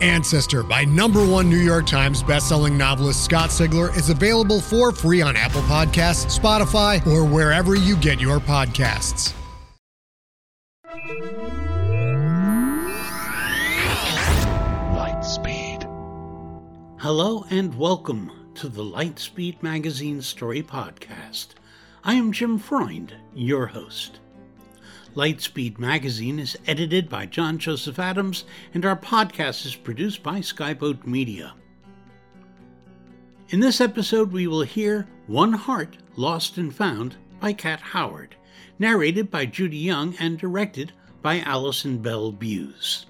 Ancestor by number one New York Times bestselling novelist Scott Sigler is available for free on Apple Podcasts, Spotify, or wherever you get your podcasts. Lightspeed. Hello and welcome to the Lightspeed Magazine Story Podcast. I am Jim Freund, your host. Lightspeed Magazine is edited by John Joseph Adams, and our podcast is produced by Skyboat Media. In this episode, we will hear One Heart Lost and Found by Kat Howard, narrated by Judy Young and directed by Allison Bell Buse.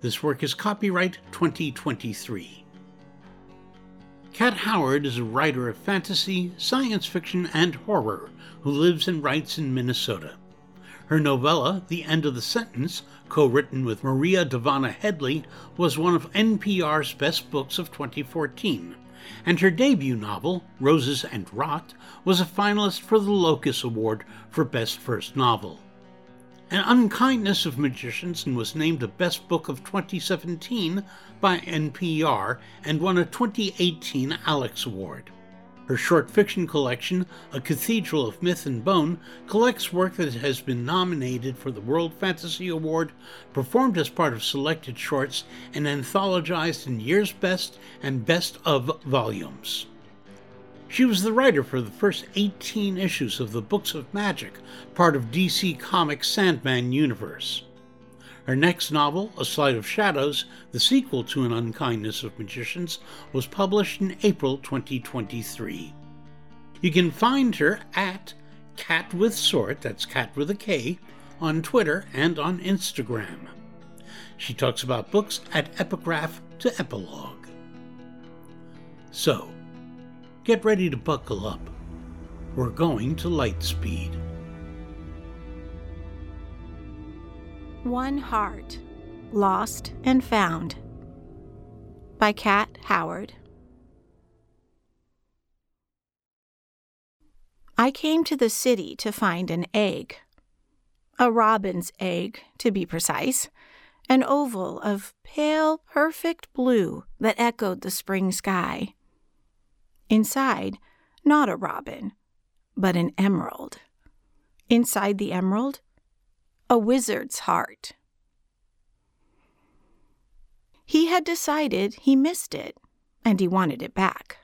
This work is copyright 2023. Kat Howard is a writer of fantasy, science fiction, and horror who lives and writes in Minnesota. Her novella, The End of the Sentence, co written with Maria Dahvana Headley, was one of NPR's best books of 2014, and her debut novel, Roses and Rot, was a finalist for the Locus Award for Best First Novel. An Unkindness of Magicians and was named a Best Book of 2017 by NPR and won a 2018 Alex Award. Her short fiction collection, A Cathedral of Myth and Bone, collects work that has been nominated for the World Fantasy Award, performed as part of selected shorts, and anthologized in Year's Best and Best of volumes. She was the writer for the first 18 issues of the Books of Magic, part of DC Comics' Sandman universe. Her next novel, A Sleight of Shadows, the sequel to An Unkindness of Magicians, was published in April 2023. You can find her at Kat with Sword, that's Cat with a K, on Twitter and on Instagram. She talks about books at Epigraph to Epilogue. So, get ready to buckle up. We're going to Lightspeed. One Heart Lost and Found by Kat Howard. I came to the city to find an egg. A robin's egg, to be precise, an oval of pale, perfect blue that echoed the spring sky. Inside, not a robin, but an emerald. Inside the emerald, a wizard's heart. He had decided he missed it, and he wanted it back.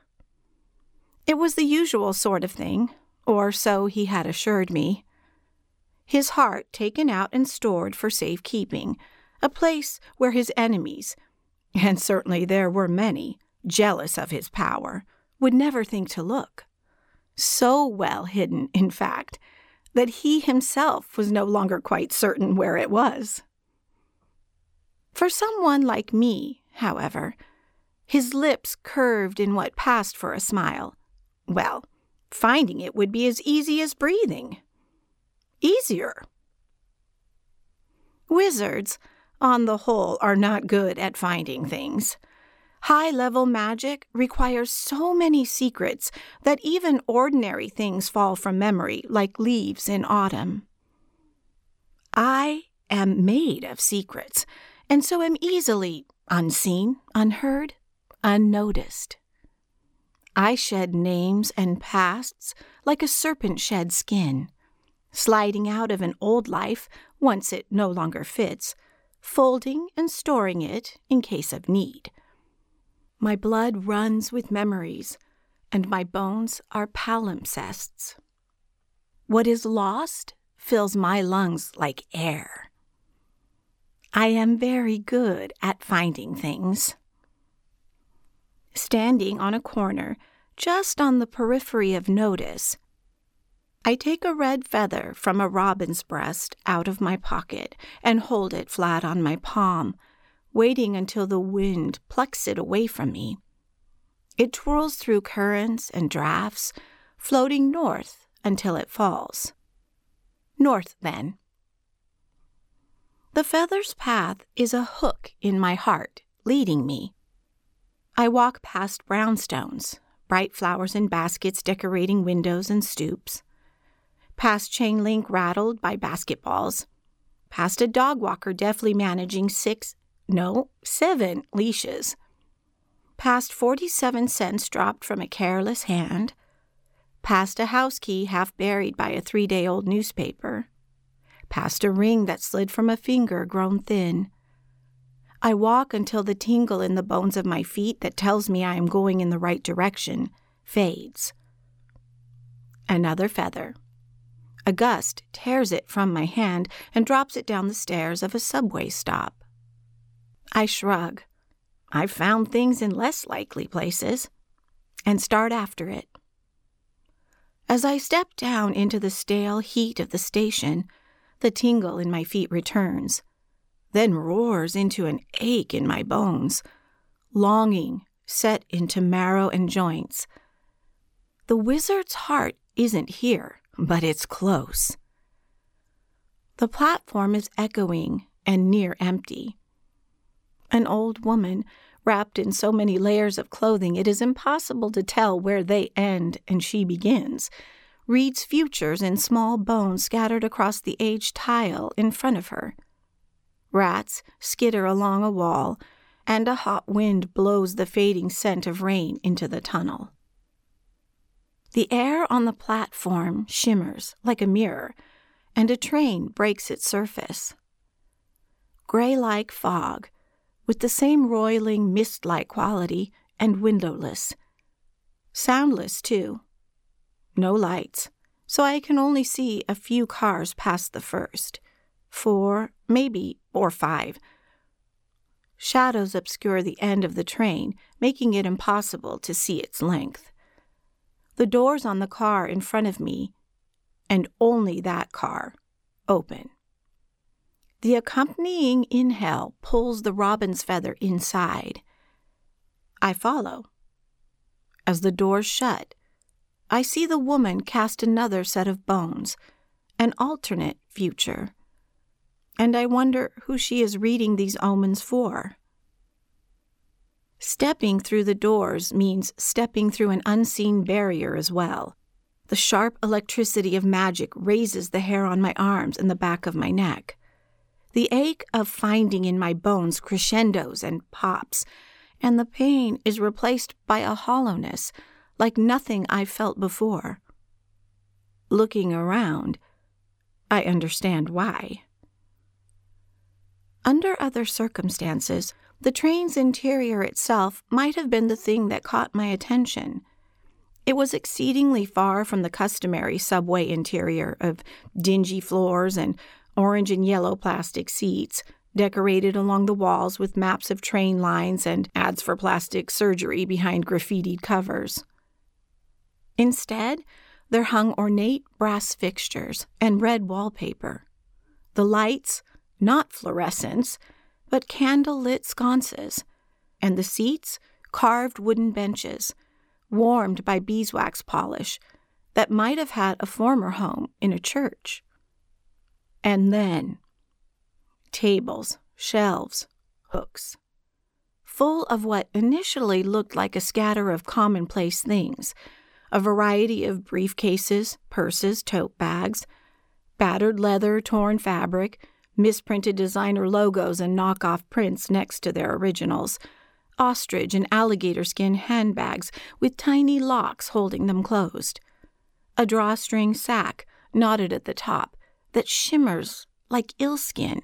It was the usual sort of thing, or so he had assured me. His heart taken out and stored for safekeeping, a place where his enemies, and certainly there were many, jealous of his power, would never think to look. So well hidden, in fact, that he himself was no longer quite certain where it was. For someone like me, however, his lips curved in what passed for a smile. Well, finding it would be as easy as breathing. Easier. Wizards, on the whole, are not good at finding things. High level magic requires so many secrets that even ordinary things fall from memory like leaves in autumn. I am made of secrets, and so am easily unseen, unheard, unnoticed. I shed names and pasts like a serpent sheds skin, sliding out of an old life once it no longer fits, folding and storing it in case of need. My blood runs with memories, and my bones are palimpsests. What is lost fills my lungs like air. I am very good at finding things. Standing on a corner, just on the periphery of notice, I take a red feather from a robin's breast out of my pocket and hold it flat on my palm waiting until the wind plucks it away from me. It twirls through currents and drafts, floating north until it falls. North, then. The feather's path is a hook in my heart, leading me. I walk past brownstones, bright flowers in baskets decorating windows and stoops, past chain link rattled by basketballs, past a dog walker deftly managing six, no, seven leashes, past 47 cents dropped from a careless hand, past a house key half buried by a three day old newspaper, past a ring that slid from a finger grown thin. I walk until the tingle in the bones of my feet that tells me I am going in the right direction fades. Another feather. A gust tears it from my hand and drops it down the stairs of a subway stop. I shrug. I've found things in less likely places, and start after it. As I step down into the stale heat of the station, the tingle in my feet returns, then roars into an ache in my bones, longing set into marrow and joints. The wizard's heart isn't here, but it's close. The platform is echoing and near empty. An old woman, wrapped in so many layers of clothing it is impossible to tell where they end and she begins, reads futures in small bones scattered across the aged tile in front of her. Rats skitter along a wall, and a hot wind blows the fading scent of rain into the tunnel. The air on the platform shimmers like a mirror, and a train breaks its surface. Gray like fog, with the same roiling mist like quality, and windowless. Soundless, too. No lights, so I can only see a few cars past the first. Four, maybe, or five. Shadows obscure the end of the train, making it impossible to see its length. The doors on the car in front of me, and only that car, open. The accompanying inhale pulls the robin's feather inside. I follow. As the doors shut, I see the woman cast another set of bones, an alternate future. And I wonder who she is reading these omens for. Stepping through the doors means stepping through an unseen barrier as well. The sharp electricity of magic raises the hair on my arms and the back of my neck. The ache of finding in my bones crescendos and pops, and the pain is replaced by a hollowness like nothing I've felt before. Looking around, I understand why. Under other circumstances, the train's interior itself might have been the thing that caught my attention. It was exceedingly far from the customary subway interior of dingy floors and orange and yellow plastic seats, decorated along the walls with maps of train lines and ads for plastic surgery behind graffitied covers. Instead, there hung ornate brass fixtures and red wallpaper. The lights, not fluorescents, but candle lit sconces, and the seats, carved wooden benches, warmed by beeswax polish, that might have had a former home in a church. And then tables, shelves, hooks, full of what initially looked like a scatter of commonplace things a variety of briefcases, purses, tote bags, battered leather, torn fabric, misprinted designer logos and knockoff prints next to their originals, ostrich and alligator skin handbags with tiny locks holding them closed, a drawstring sack knotted at the top that shimmers like sealskin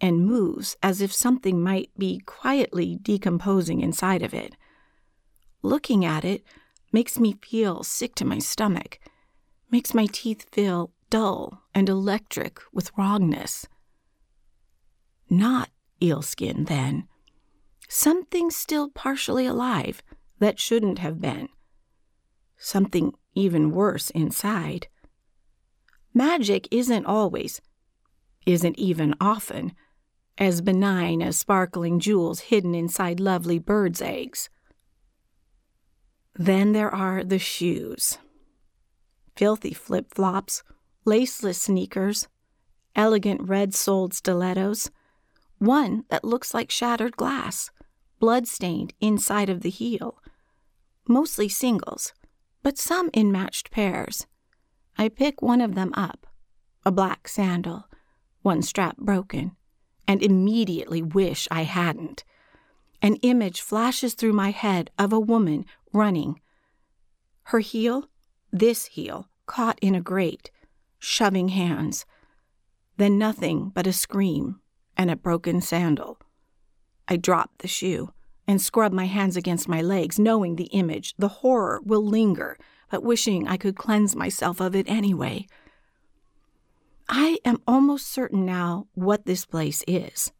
and moves as if something might be quietly decomposing inside of it. Looking at it makes me feel sick to my stomach, makes my teeth feel dull and electric with wrongness. Not eelskin, then. Something still partially alive that shouldn't have been. Something even worse inside. Magic isn't always, isn't even often, as benign as sparkling jewels hidden inside lovely birds' eggs. Then there are the shoes. filthy flip flops, laceless sneakers, elegant red soled stilettos, one that looks like shattered glass, blood-stained inside of the heel. Mostly singles, but some in matched pairs. I pick one of them up, a black sandal, one strap broken, and immediately wish I hadn't. An image flashes through my head of a woman running. Her heel, this heel, caught in a grate, shoving hands. Then nothing but a scream and a broken sandal. I drop the shoe and scrub my hands against my legs, knowing the image, the horror will linger, but wishing I could cleanse myself of it anyway. I am almost certain now what this place is.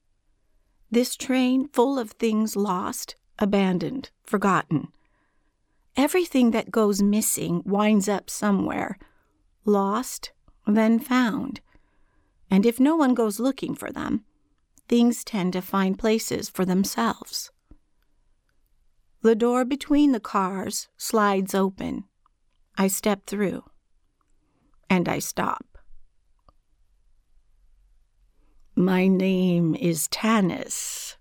This train full of things lost, abandoned, forgotten. Everything that goes missing winds up somewhere, lost, then found. And if no one goes looking for them, things tend to find places for themselves. The door between the cars slides open. I step through. And I stop. My name is Tanis.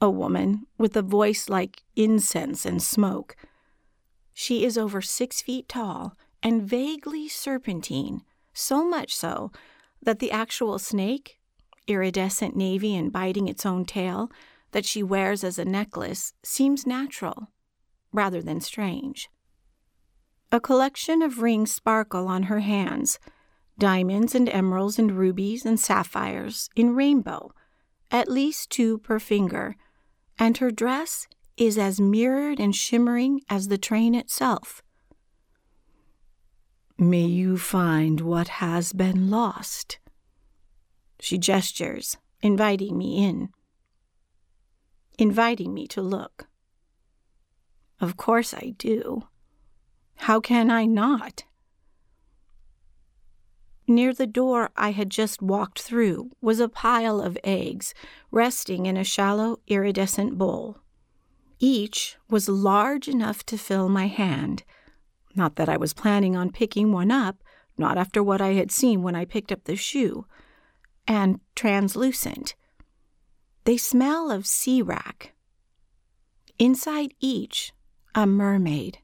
A woman with a voice like incense and smoke. She is over six feet tall and vaguely serpentine, so much so that the actual snake, iridescent navy and biting its own tail, that she wears as a necklace seems natural rather than strange. A collection of rings sparkle on her hands diamonds and emeralds and rubies and sapphires in rainbow, at least two per finger, and her dress is as mirrored and shimmering as the train itself. May you find what has been lost. She gestures, inviting me in, inviting me to look. Of course I do. How can I not? Near the door I had just walked through was a pile of eggs resting in a shallow iridescent bowl. Each was large enough to fill my hand. Not that I was planning on picking one up, not after what I had seen when I picked up the shoe. And translucent. They smell of sea wrack. Inside each, a mermaid.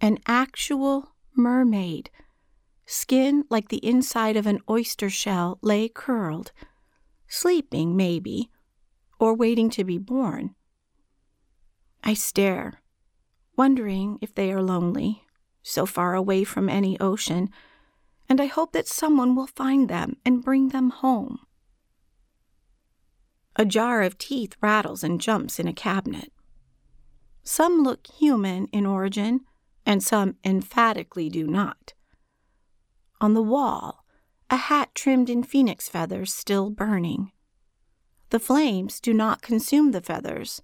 An actual mermaid Skin like the inside of an oyster shell lay curled, sleeping, maybe, or waiting to be born. I stare, wondering if they are lonely, so far away from any ocean, and I hope that someone will find them and bring them home. A jar of teeth rattles and jumps in a cabinet. Some look human in origin, and some emphatically do not. On the wall, a hat trimmed in phoenix feathers still burning. The flames do not consume the feathers,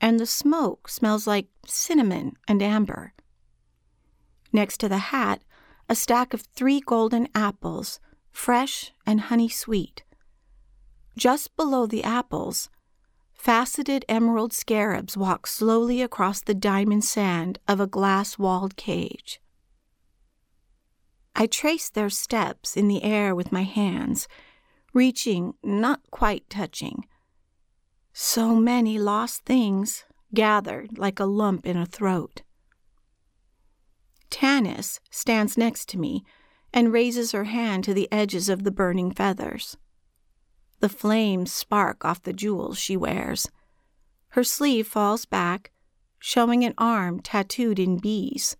and the smoke smells like cinnamon and amber. Next to the hat, a stack of three golden apples, fresh and honey sweet. Just below the apples, faceted emerald scarabs walk slowly across the diamond sand of a glass walled cage. I trace their steps in the air with my hands, reaching, not quite touching. So many lost things gathered like a lump in a throat. Tanis stands next to me and raises her hand to the edges of the burning feathers. The flames spark off the jewels she wears. Her sleeve falls back, showing an arm tattooed in bees.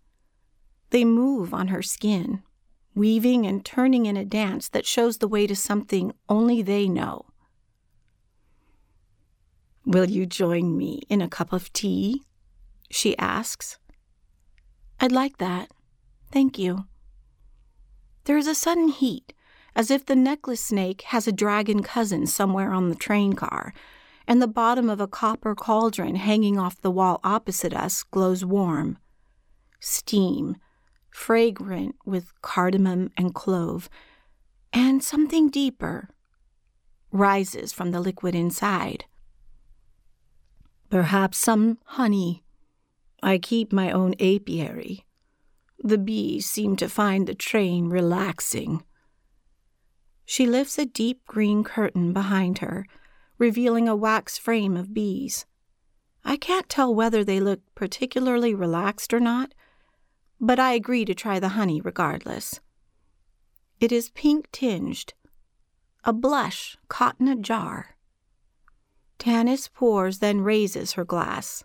They move on her skin weaving and turning in a dance that shows the way to something only they know. Will you join me in a cup of tea? She asks. I'd like that. Thank you. There is a sudden heat, as if the necklace snake has a dragon cousin somewhere on the train car, and the bottom of a copper cauldron hanging off the wall opposite us glows warm. Steam, fragrant with cardamom and clove, and something deeper rises from the liquid inside. Perhaps some honey. I keep my own apiary. The bees seem to find the train relaxing. She lifts a deep green curtain behind her, revealing a wax frame of bees. I can't tell whether they look particularly relaxed or not, but I agree to try the honey regardless. It is pink tinged, a blush caught in a jar. Tanis pours, then raises her glass.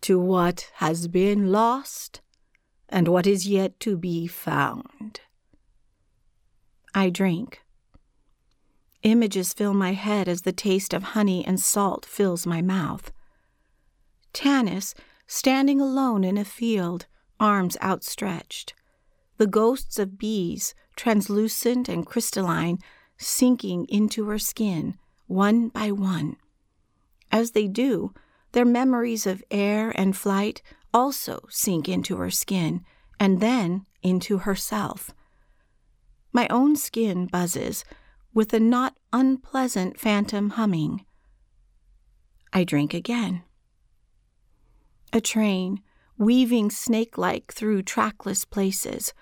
To what has been lost and what is yet to be found. I drink. Images fill my head as the taste of honey and salt fills my mouth. Tanis, standing alone in a field, arms outstretched. The ghosts of bees, translucent and crystalline, sinking into her skin, one by one. As they do, their memories of air and flight also sink into her skin, and then into herself. My own skin buzzes with a not unpleasant phantom humming. I drink again. A train, weaving snake like through trackless places,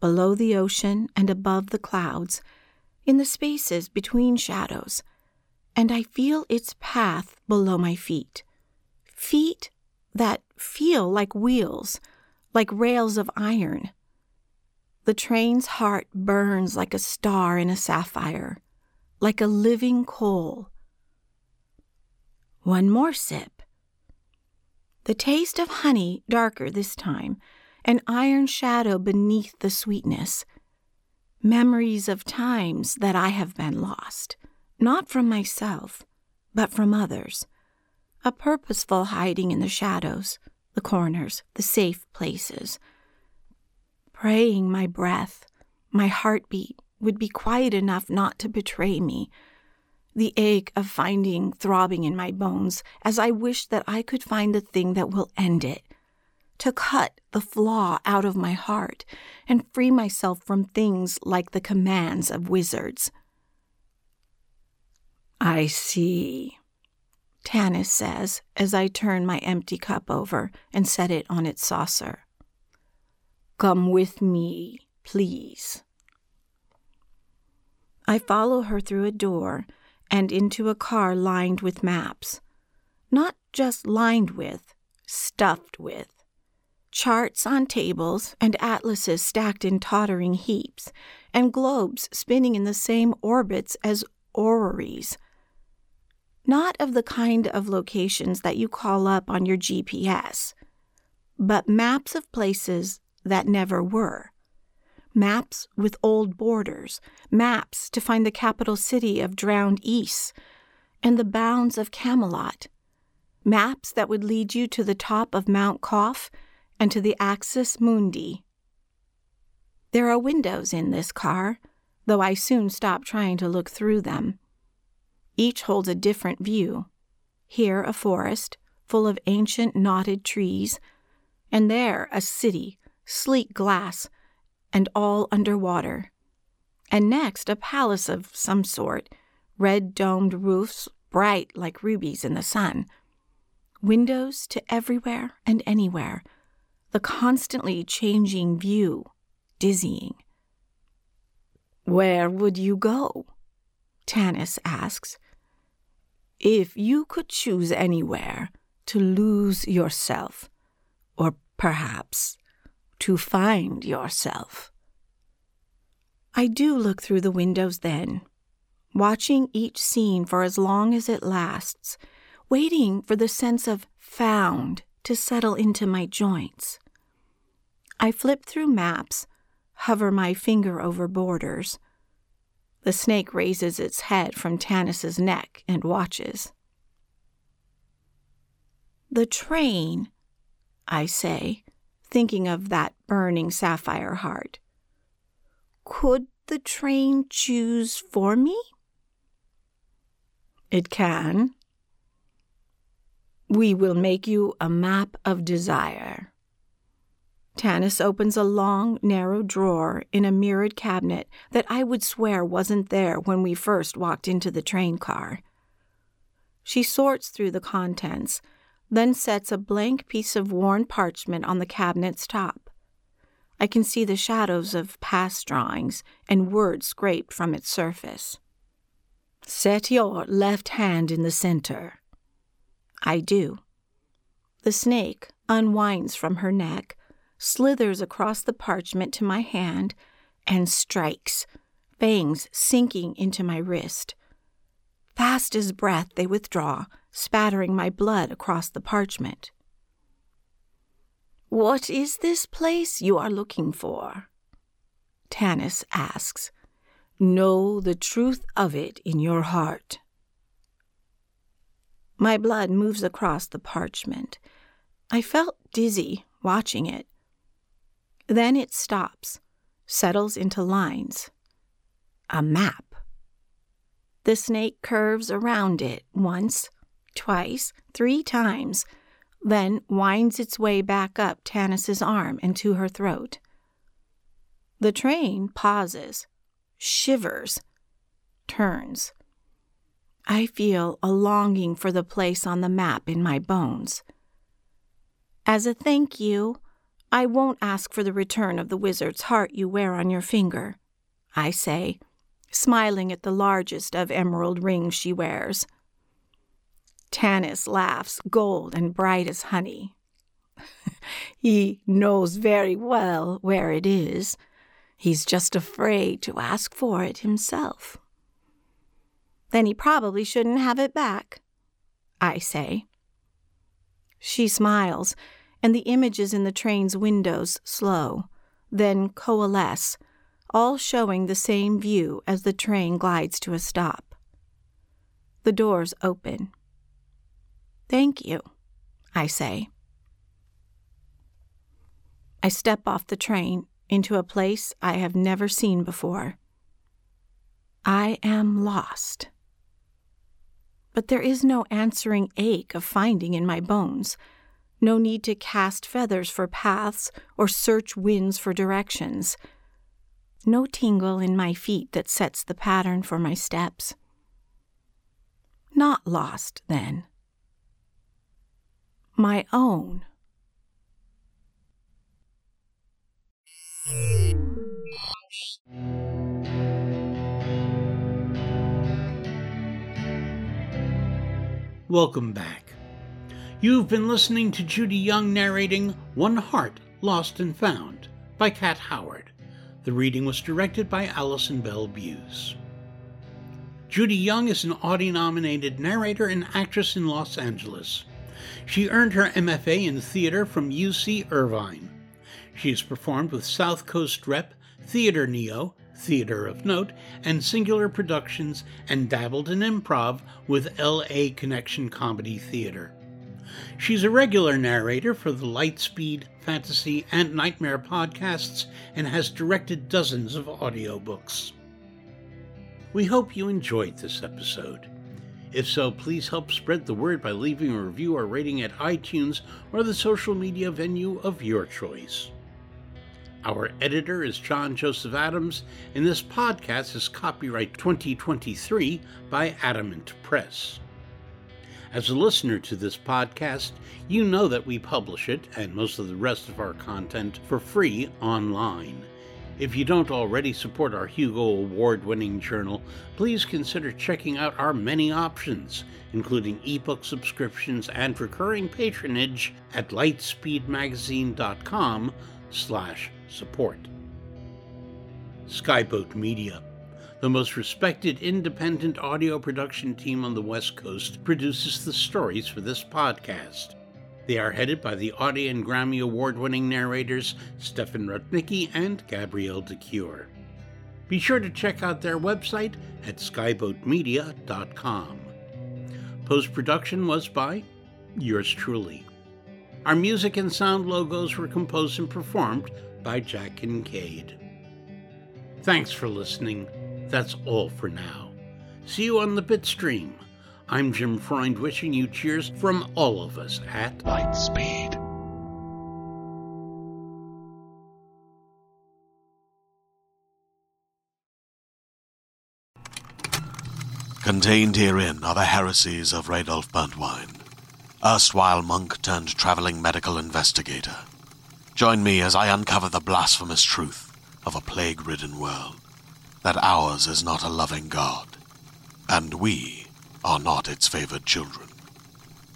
below the ocean and above the clouds, in the spaces between shadows, and I feel its path below my feet. Feet that feel like wheels, like rails of iron the train's heart burns like a star in a sapphire, like a living coal. One more sip. The taste of honey darker this time, an iron shadow beneath the sweetness. Memories of times that I have been lost, not from myself, but from others. A purposeful hiding in the shadows, the corners, the safe places praying my breath, my heartbeat would be quiet enough not to betray me. The ache of finding throbbing in my bones as I wish that I could find the thing that will end it. To cut the flaw out of my heart and free myself from things like the commands of wizards. I see, Tanis says as I turn my empty cup over and set it on its saucer. Come with me, please. I follow her through a door and into a car lined with maps. Not just lined with, stuffed with. Charts on tables and atlases stacked in tottering heaps, and globes spinning in the same orbits as orreries. Not of the kind of locations that you call up on your GPS, but maps of places that never were. Maps with old borders, maps to find the capital city of drowned Ys and the bounds of Camelot, maps that would lead you to the top of Mount Qaf and to the Axis Mundi. There are windows in this car, though I soon stop trying to look through them. Each holds a different view. Here, a forest full of ancient knotted trees, and there, a city sleek glass, and all under water. And next, a palace of some sort, red domed roofs bright like rubies in the sun. Windows to everywhere and anywhere, the constantly changing view, dizzying. Where would you go? Tanis asks. If you could choose anywhere to lose yourself, or perhaps to find yourself. I do look through the windows then, watching each scene for as long as it lasts, waiting for the sense of found to settle into my joints. I flip through maps, hover my finger over borders. The snake raises its head from Tanis's neck and watches. The train, I say, thinking of that burning sapphire heart. Could the train choose for me? It can. We will make you a map of desire. Tanis opens a long, narrow drawer in a mirrored cabinet that I would swear wasn't there when we first walked into the train car. She sorts through the contents then sets a blank piece of worn parchment on the cabinet's top. I can see the shadows of past drawings and words scraped from its surface. Set your left hand in the center. I do. The snake unwinds from her neck, slithers across the parchment to my hand, and strikes, fangs sinking into my wrist. Fast as breath, they withdraw, spattering my blood across the parchment. What is this place you are looking for? Tanis asks. Know the truth of it in your heart. My blood moves across the parchment. I felt dizzy watching it. Then it stops, settles into lines. A map. The snake curves around it once, twice, three times, then winds its way back up Tanis's arm and to her throat. The train pauses, shivers, turns. I feel a longing for the place on the map in my bones. As a thank you, I won't ask for the return of the wizard's heart you wear on your finger, I say, smiling at the largest of emerald rings she wears. Tanis laughs, gold and bright as honey. he knows very well where it is. He's just afraid to ask for it himself. Then he probably shouldn't have it back, I say. She smiles, and the images in the train's windows slow, then coalesce, all showing the same view as the train glides to a stop. The doors open. Thank you, I say. I step off the train into a place I have never seen before. I am lost. But there is no answering ache of finding in my bones, no need to cast feathers for paths or search winds for directions, no tingle in my feet that sets the pattern for my steps. Not lost, then my own. Welcome back. You've been listening to Judy Young narrating One Heart Lost and Found by Kat Howard. The reading was directed by Allison Bell Buse. Judy Young is an Audie nominated narrator and actress in Los Angeles. She earned her MFA in theater from UC Irvine. She has performed with South Coast Rep, Theater Neo, Theater of Note, and Singular Productions, and dabbled in improv with LA Connection Comedy Theater. She's a regular narrator for the Lightspeed, Fantasy, and Nightmare podcasts and has directed dozens of audiobooks. We hope you enjoyed this episode. If so, please help spread the word by leaving a review or rating at iTunes or the social media venue of your choice. Our editor is John Joseph Adams, and this podcast is copyright 2023 by Adamant Press. As a listener to this podcast, you know that we publish it and most of the rest of our content for free online. If you don't already support our Hugo Award winning journal, please consider checking out our many options, including ebook subscriptions and recurring patronage at lightspeedmagazine.com slash support. Skyboat Media, the most respected independent audio production team on the West Coast, produces the stories for this podcast. They are headed by the Audie and Grammy Award winning narrators Stefan Rudnicki and Gabrielle de Cuir. Be sure to check out their website at skyboatmedia.com. Post production was by yours truly. Our music and sound logos were composed and performed by Jack Kincaid. Thanks for listening. That's all for now. See you on the Bitstream. I'm Jim Freund wishing you cheers from all of us at speed. Contained herein are the heresies of Radolf Burntwine, erstwhile monk turned traveling medical investigator. Join me as I uncover the blasphemous truth of a plague ridden world that ours is not a loving God, and we are not its favored children.